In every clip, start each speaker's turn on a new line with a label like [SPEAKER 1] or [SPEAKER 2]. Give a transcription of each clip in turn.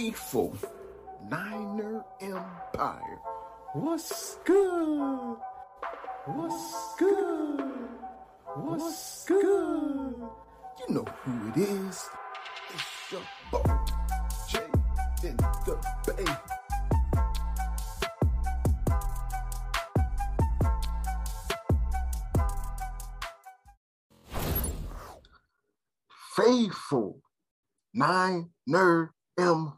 [SPEAKER 1] Faithful Niner Empire. What's good? What's good? What's good? You know who it is. It's your boy, Jay in the Bay. Faithful Niner Empire.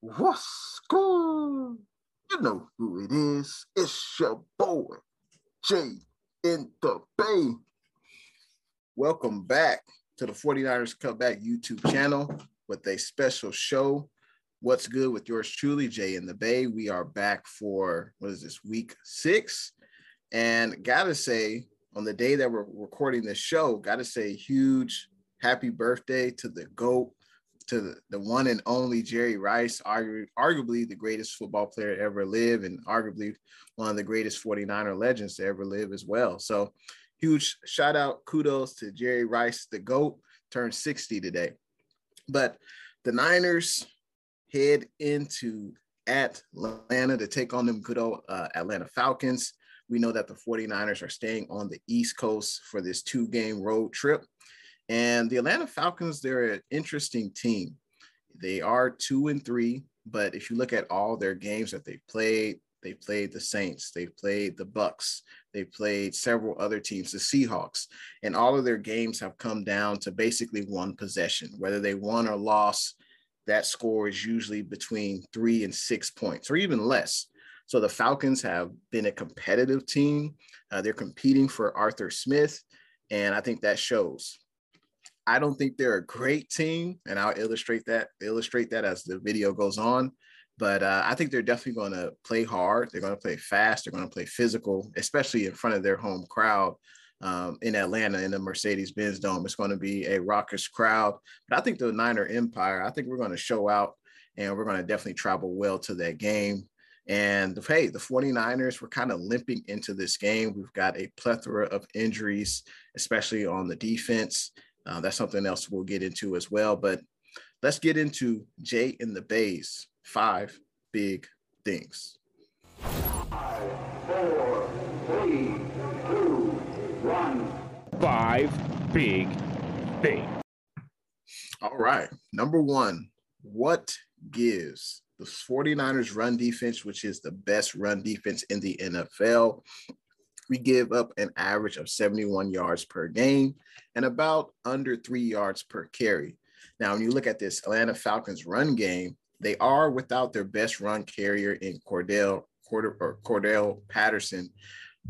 [SPEAKER 1] What's good? You know who it is. It's your boy, Jay in the Bay. Welcome back to the 49ers Cutback YouTube channel with a special show. What's good with yours truly, Jay in the Bay? We are back for what is this, week six? And gotta say, on the day that we're recording this show, gotta say, huge happy birthday to the GOAT, to the, one and only Jerry Rice, argu- arguably the greatest football player to ever live, and arguably one of the greatest 49er legends to ever live as well. So, huge shout out, kudos to Jerry Rice, the GOAT, turned 60 today. But the Niners head into Atlanta to take on them good old uh, Atlanta Falcons. We know that the 49ers are staying on the East Coast for this two game road trip. And the Atlanta Falcons, they're an interesting team. They are two and three, but if you look at all their games that they've played, they played the Saints, they played the Bucs, they played several other teams, the Seahawks, and all of their games have come down to basically one possession. Whether they won or lost, that score is usually between three and six points, or even less. So the Falcons have been a competitive team. Uh, they're competing for Arthur Smith, and I think that shows. I don't think they're a great team, and I'll illustrate that illustrate that as the video goes on. But uh, I think they're definitely going to play hard. They're going to play fast. They're going to play physical, especially in front of their home crowd um, in Atlanta in the Mercedes-Benz Dome. It's going to be a raucous crowd. But I think the Niner Empire. I think we're going to show out, and we're going to definitely travel well to that game. And hey, the 49ers were kind of limping into this game. We've got a plethora of injuries, especially on the defense. Uh, that's something else we'll get into as well. But let's get into Jay in the Bays five big things.
[SPEAKER 2] Five, four, three, two, one.
[SPEAKER 3] Five big things.
[SPEAKER 1] All right. Number one, what gives the 49ers run defense, which is the best run defense in the NFL? We give up an average of 71 yards per game and about under three yards per carry. Now, when you look at this Atlanta Falcons run game, they are without their best run carrier in Cordell Cord- or Cordarrelle Patterson.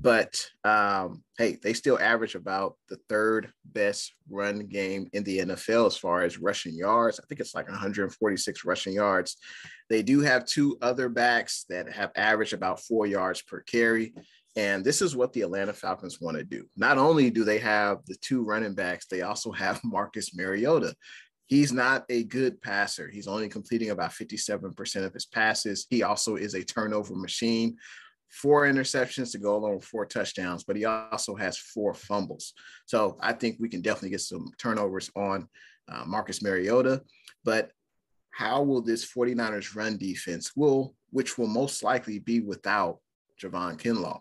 [SPEAKER 1] But um, hey, they still average about the third best run game in the NFL as far as rushing yards. I think it's like 146 rushing yards. They do have two other backs that have averaged about four yards per carry. And this is what the Atlanta Falcons want to do. Not only do they have the two running backs, they also have Marcus Mariota. He's not a good passer. He's only completing about 57% of his passes. He also is a turnover machine. Four interceptions to go along with four touchdowns, but he also has four fumbles. So I think we can definitely get some turnovers on uh, Marcus Mariota. But how will this 49ers run defense will, which will most likely be without Javon Kinlaw,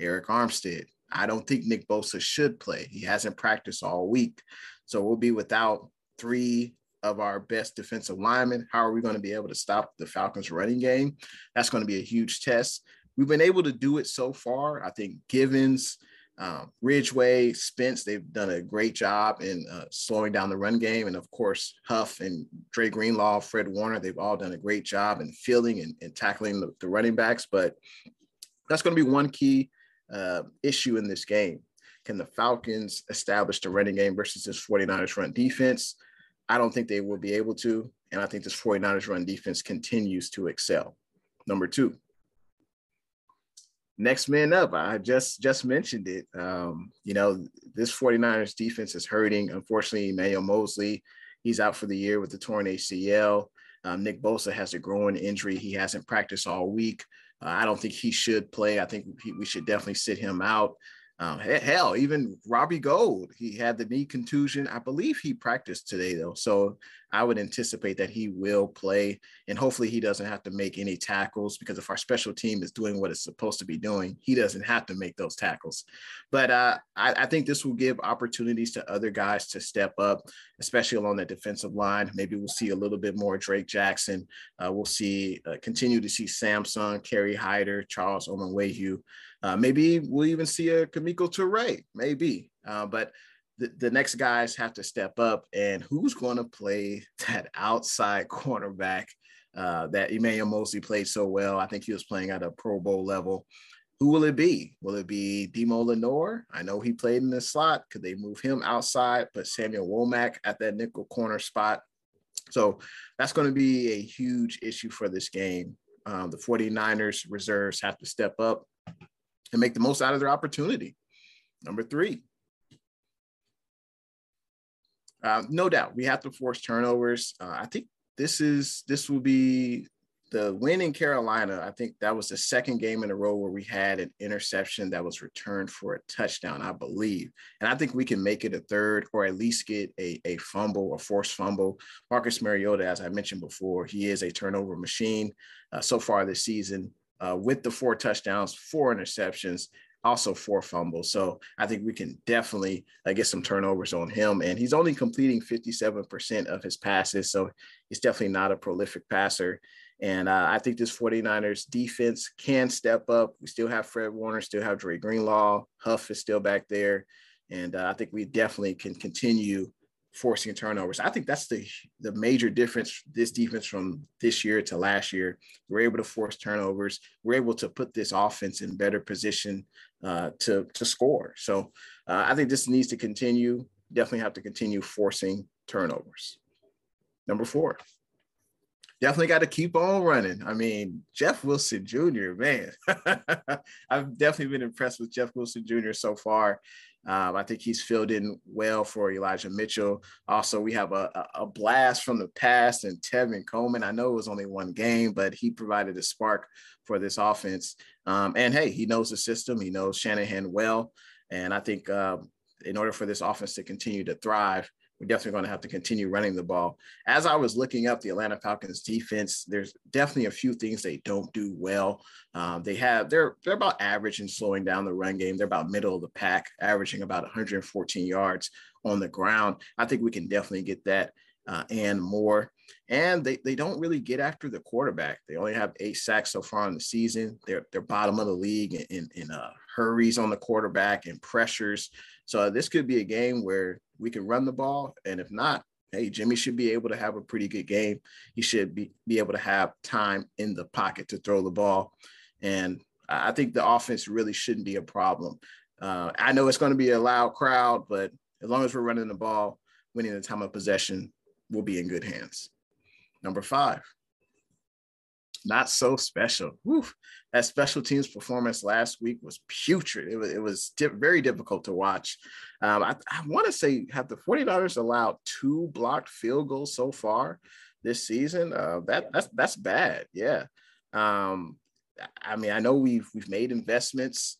[SPEAKER 1] Arik Armstead. I don't think Nick Bosa should play. He hasn't practiced all week. So we'll be without three of our best defensive linemen. How are we going to be able to stop the Falcons running game? That's going to be a huge test. We've been able to do it so far. I think Givens, um, Ridgeway, Spence, they've done a great job in uh, slowing down the run game. And of course, Huff and Dre Greenlaw, Fred Warner, they've all done a great job in fielding and, and tackling the, the, running backs. But that's going to be one key uh, issue in this game. Can the Falcons establish the running game versus this 49ers run defense? I don't think they will be able to. And I think this 49ers run defense continues to excel. Number two, next man up. I just just mentioned it. Um, you know, this 49ers defense is hurting. Unfortunately, Emmanuel Moseley, he's out for the year with the torn ACL. Um, Nick Bosa has a groin injury. He hasn't practiced all week. I don't think he should play. I think he, we should definitely sit him out. Um, hell, even Robbie Gould, he had the knee contusion. I believe he practiced today, though. So I would anticipate that he will play. And hopefully, he doesn't have to make any tackles because if our special team is doing what it's supposed to be doing, he doesn't have to make those tackles. But uh, I, I, think this will give opportunities to other guys to step up, especially along the defensive line. Maybe we'll see a little bit more Drake Jackson. Uh, we'll see, uh, continue to see Samson, Kerry Hyder, Charles Omenihu. Uh, maybe we'll even see a Kemoko Turay, maybe. Uh, but the, the next guys have to step up. And who's going to play that outside cornerback uh, that Emmanuel Moseley played so well? I think he was playing at a Pro Bowl level. Who will it be? Will it be Demo Lenoir? I know he played in the slot. Could they move him outside? But Samuel Womack at that nickel corner spot. So that's going to be a huge issue for this game. Um, the 49ers reserves have to step up and make the most out of their opportunity. Number three, uh, no doubt we have to force turnovers. Uh, I think this is this will be the win in Carolina. I think that was the second game in a row where we had an interception that was returned for a touchdown, I believe. And I think we can make it a third or at least get a, a fumble, a forced fumble. Marcus Mariota, as I mentioned before, he is a turnover machine uh, so far this season uh, with the four touchdowns, four interceptions, also four fumbles. So I think we can definitely uh, get some turnovers on him. And he's only completing 57% of his passes. So he's definitely not a prolific passer. And uh, I think this 49ers defense can step up. We still have Fred Warner, still have Dre Greenlaw. Huff is still back there. And uh, I think we definitely can continue forcing turnovers. I think that's the the major difference this defense from this year to last year. We're able to force turnovers. We're able to put this offense in better position uh, to to score. So uh, I think this needs to continue. Definitely have to continue forcing turnovers. Number four. Definitely got to keep on running. I mean, Jeff Wilson Jr., man, I've definitely been impressed with Jeff Wilson Jr. so far. Um, I think he's filled in well for Elijah Mitchell. Also, we have a, a, blast from the past and Tevin Coleman. I know it was only one game, but he provided a spark for this offense. Um, and hey, he knows the system. He knows Shanahan well. And I think um, in order for this offense to continue to thrive, we're definitely going to have to continue running the ball. As I was looking up the Atlanta Falcons defense, there's definitely a few things they don't do well. Um, they have they're they're about average in slowing down the run game. They're about middle of the pack, averaging about 114 yards on the ground. I think we can definitely get that uh, and more. And they, they don't really get after the quarterback. They only have eight sacks so far in the season. They're they're bottom of the league in, in, in uh, hurries on the quarterback and pressures. So this could be a game where we can run the ball. And if not, hey, Jimmy should be able to have a pretty good game. He should be, be able to have time in the pocket to throw the ball. And I think the offense really shouldn't be a problem. Uh, I know it's going to be a loud crowd, but as long as we're running the ball, winning the time of possession, we'll be in good hands. Number five, not so special. Woof. That special teams performance last week was putrid. It was, it was di- very difficult to watch. Um, I, I want to say, have the 49ers allowed two blocked field goals so far this season? Uh, that that's that's bad. Yeah. Um, I mean, I know we've we've made investments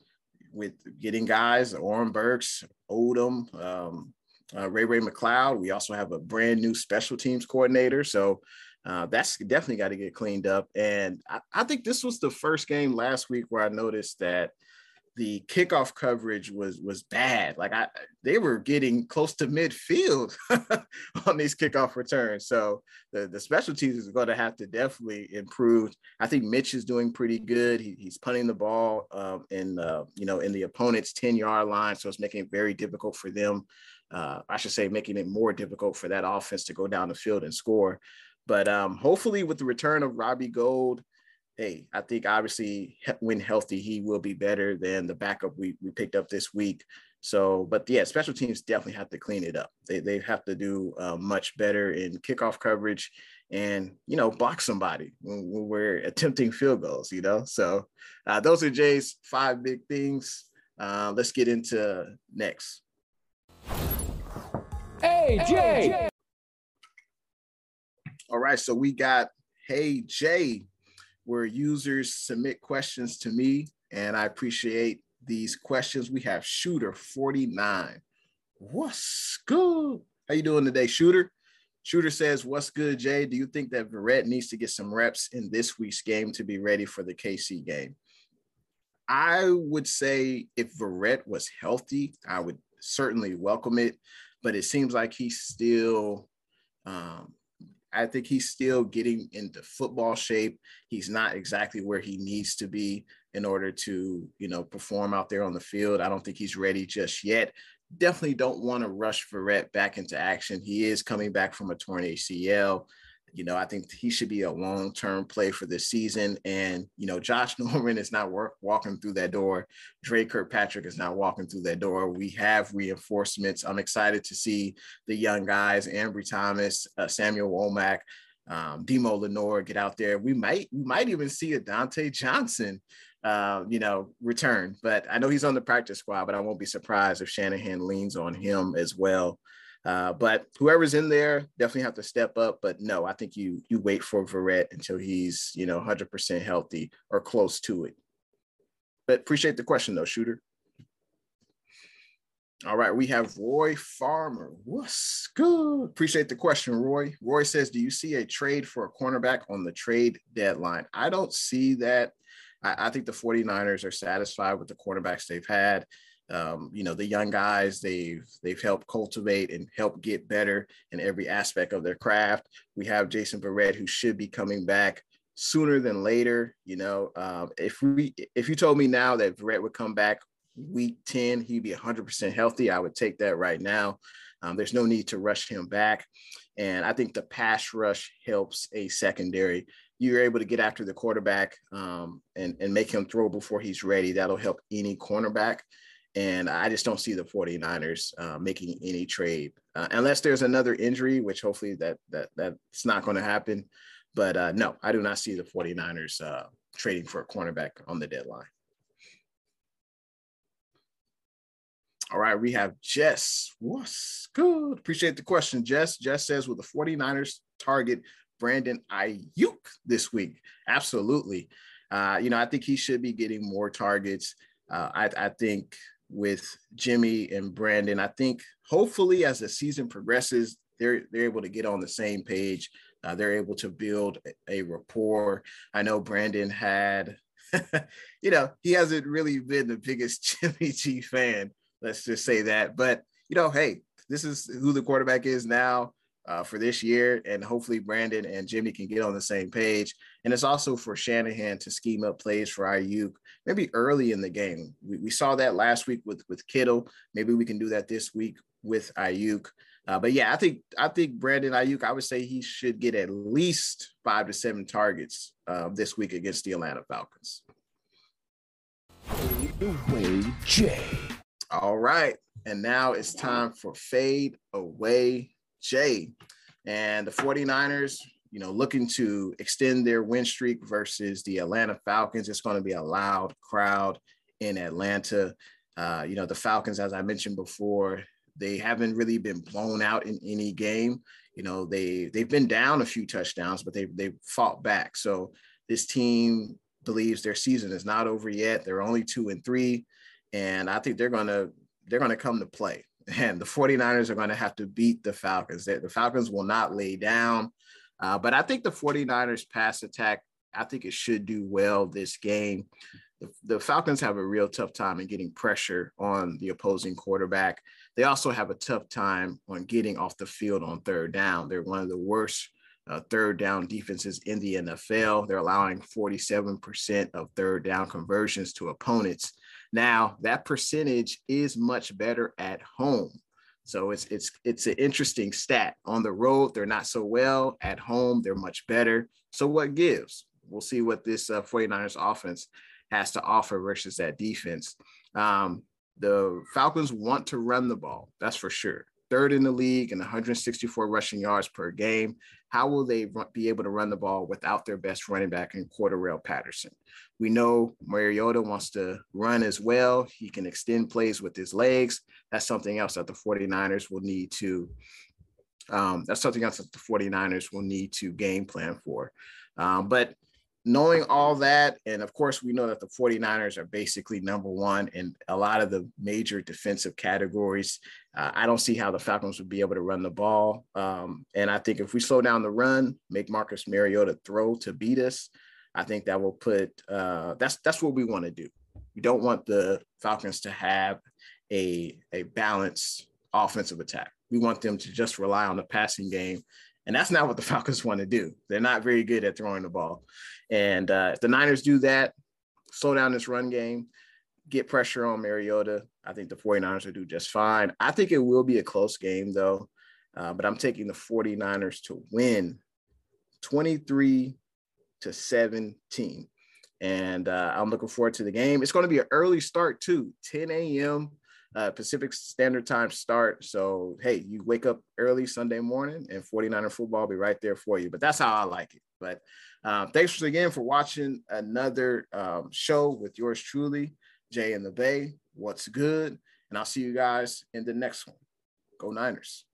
[SPEAKER 1] with getting guys, Oren Burks, Odum, um, uh, Ray Ray McCloud. We also have a brand new special teams coordinator. So uh, that's definitely got to get cleaned up. And I, I, think this was the first game last week where I noticed that the kickoff coverage was was bad. Like I, they were getting close to midfield on these kickoff returns. So the the special teams is going to have to definitely improve. I think Mitch is doing pretty good. He, he's punting the ball um, in uh, you know in the opponent's ten yard line, so it's making it very difficult for them. Uh, I should say, making it more difficult for that offense to go down the field and score. But um, hopefully, with the return of Robbie Gould, hey, I think obviously when healthy, he will be better than the backup we, we picked up this week. So, but yeah, special teams definitely have to clean it up. They, they have to do uh, much better in kickoff coverage and, you know, block somebody when, when we're attempting field goals, you know? So uh, those are Jay's five big things. Uh, let's get into next.
[SPEAKER 3] Hey, Jay.
[SPEAKER 1] All right, so we got Hey Jay, where users submit questions to me, and I appreciate these questions. We have Shooter 49. What's good? How you doing today, Shooter? Shooter says, What's good, Jay? Do you think that Verrett needs to get some reps in this week's game to be ready for the KC game? I would say if Verrett was healthy, I would certainly welcome it, but it seems like he's still um, I think he's still getting into football shape. He's not exactly where he needs to be in order to, you know, perform out there on the field. I don't think he's ready just yet. Definitely don't want to rush Verrett back into action. He is coming back from a torn ACL. You know, I think he should be a long term play for this season. And, you know, Josh Norman is not work, walking through that door. Dre Kirkpatrick is not walking through that door. We have reinforcements. I'm excited to see the young guys, Ambry Thomas, uh, Samuel Womack, um, Demo Lenoir get out there. We might, we might even see a Dontae Johnson, uh, you know, return. But I know he's on the practice squad, but I won't be surprised if Shanahan leans on him as well. Uh, but whoever's in there definitely have to step up. But no, I think you you wait for Verrett until he's you know 100% healthy or close to it. But appreciate the question though, shooter. All right, we have Roy Farmer. What's good? Appreciate the question, Roy. Roy says, Do you see a trade for a cornerback on the trade deadline? I don't see that. I, I think the 49ers are satisfied with the cornerbacks they've had um, you know the young guys they've they've helped cultivate and help get better in every aspect of their craft. We have jason Verrett who should be coming back sooner than later you know um, if we if you told me now that Verrett would come back week 10 he'd be 100% healthy i would take that right now. Um, there's no need to rush him back. And i think the pass rush helps a secondary. You're able to get after the quarterback um, and, and make him throw before he's ready. That'll help any cornerback and I just don't see the 49ers uh, making any trade uh, unless there's another injury, which hopefully that that that's not going to happen. But uh, no, I do not see the 49ers uh, trading for a cornerback on the deadline. All right, we have Jess. What's good? Appreciate the question, Jess. Jess says, will the 49ers target Brandon Aiyuk this week? Absolutely. Uh, you know, I think he should be getting more targets. Uh, I, I, think with Jimmy and Brandon. I think hopefully as the season progresses, they're they're able to get on the same page. Uh, they're able to build a, rapport. I know Brandon had, you know, he hasn't really been the biggest Jimmy G fan. Let's just say that. But you know, hey, this is who the quarterback is now uh, for this year, and hopefully Brandon and Jimmy can get on the same page. And it's also for Shanahan to scheme up plays for Aiyuk, maybe early in the game. We, we saw that last week with with Kittle. Maybe we can do that this week with Aiyuk. Uh, but yeah, I think I think Brandon Aiyuk. I would say he should get at least five to seven targets uh, this week against the Atlanta Falcons.
[SPEAKER 3] Away Jay.
[SPEAKER 1] All right. And now it's time for Fade Away Jay. And the 49ers, you know, looking to extend their win streak versus the Atlanta Falcons. It's going to be a loud crowd in Atlanta. Uh, you know, the Falcons, as I mentioned before, they haven't really been blown out in any game. You know, they they've been down a few touchdowns, but they they fought back. So this team believes their season is not over yet. They're only two and three, and I think they're gonna they're gonna come to play. And the 49ers are going to have to beat the Falcons. The Falcons will not lay down. Uh, but I think the 49ers pass attack, I think it should do well this game. The, the Falcons have a real tough time in getting pressure on the opposing quarterback. They also have a tough time on getting off the field on third down. They're one of the worst uh, third down defenses in the NFL. They're allowing 47% of third down conversions to opponents. Now, that percentage is much better at home. So it's it's it's an interesting stat. On the road, they're not so well. At home, they're much better. So what gives? We'll see what this uh, 49ers offense has to offer versus that defense. Um, the Falcons want to run the ball, that's for sure. Third in the league and 164 rushing yards per game. How will they be able to run the ball without their best running back in Cordarrelle Patterson? We know Mariota wants to run as well. He can extend plays with his legs. That's something else that the 49ers will need to. Um, that's something else that the 49ers will need to game plan for. Um, but knowing all that, and of course, we know that the 49ers are basically number one in a lot of the major defensive categories. Uh, I don't see how the Falcons would be able to run the ball. Um, and I think if we slow down the run, make Marcus Mariota throw to beat us, I think that will put uh, that's that's what we want to do. We don't want the Falcons to have a a balanced offensive attack. We want them to just rely on the passing game and that's not what the Falcons want to do. They're not very good at throwing the ball. And uh, if the Niners do that, slow down this run game, get pressure on Mariota, I think the 49ers will do just fine. I think it will be a close game, though. Uh, but I'm taking the 49ers to win 23 to 17. And uh, I'm looking forward to the game. It's going to be an early start, too 10 a.m uh, Pacific Standard Time start. So, hey, you wake up early Sunday morning and 49er football will be right there for you. But that's how I like it. But um, thanks again for watching another um, show with yours truly, Jay in the Bay. What's good? And I'll see you guys in the next one. Go Niners.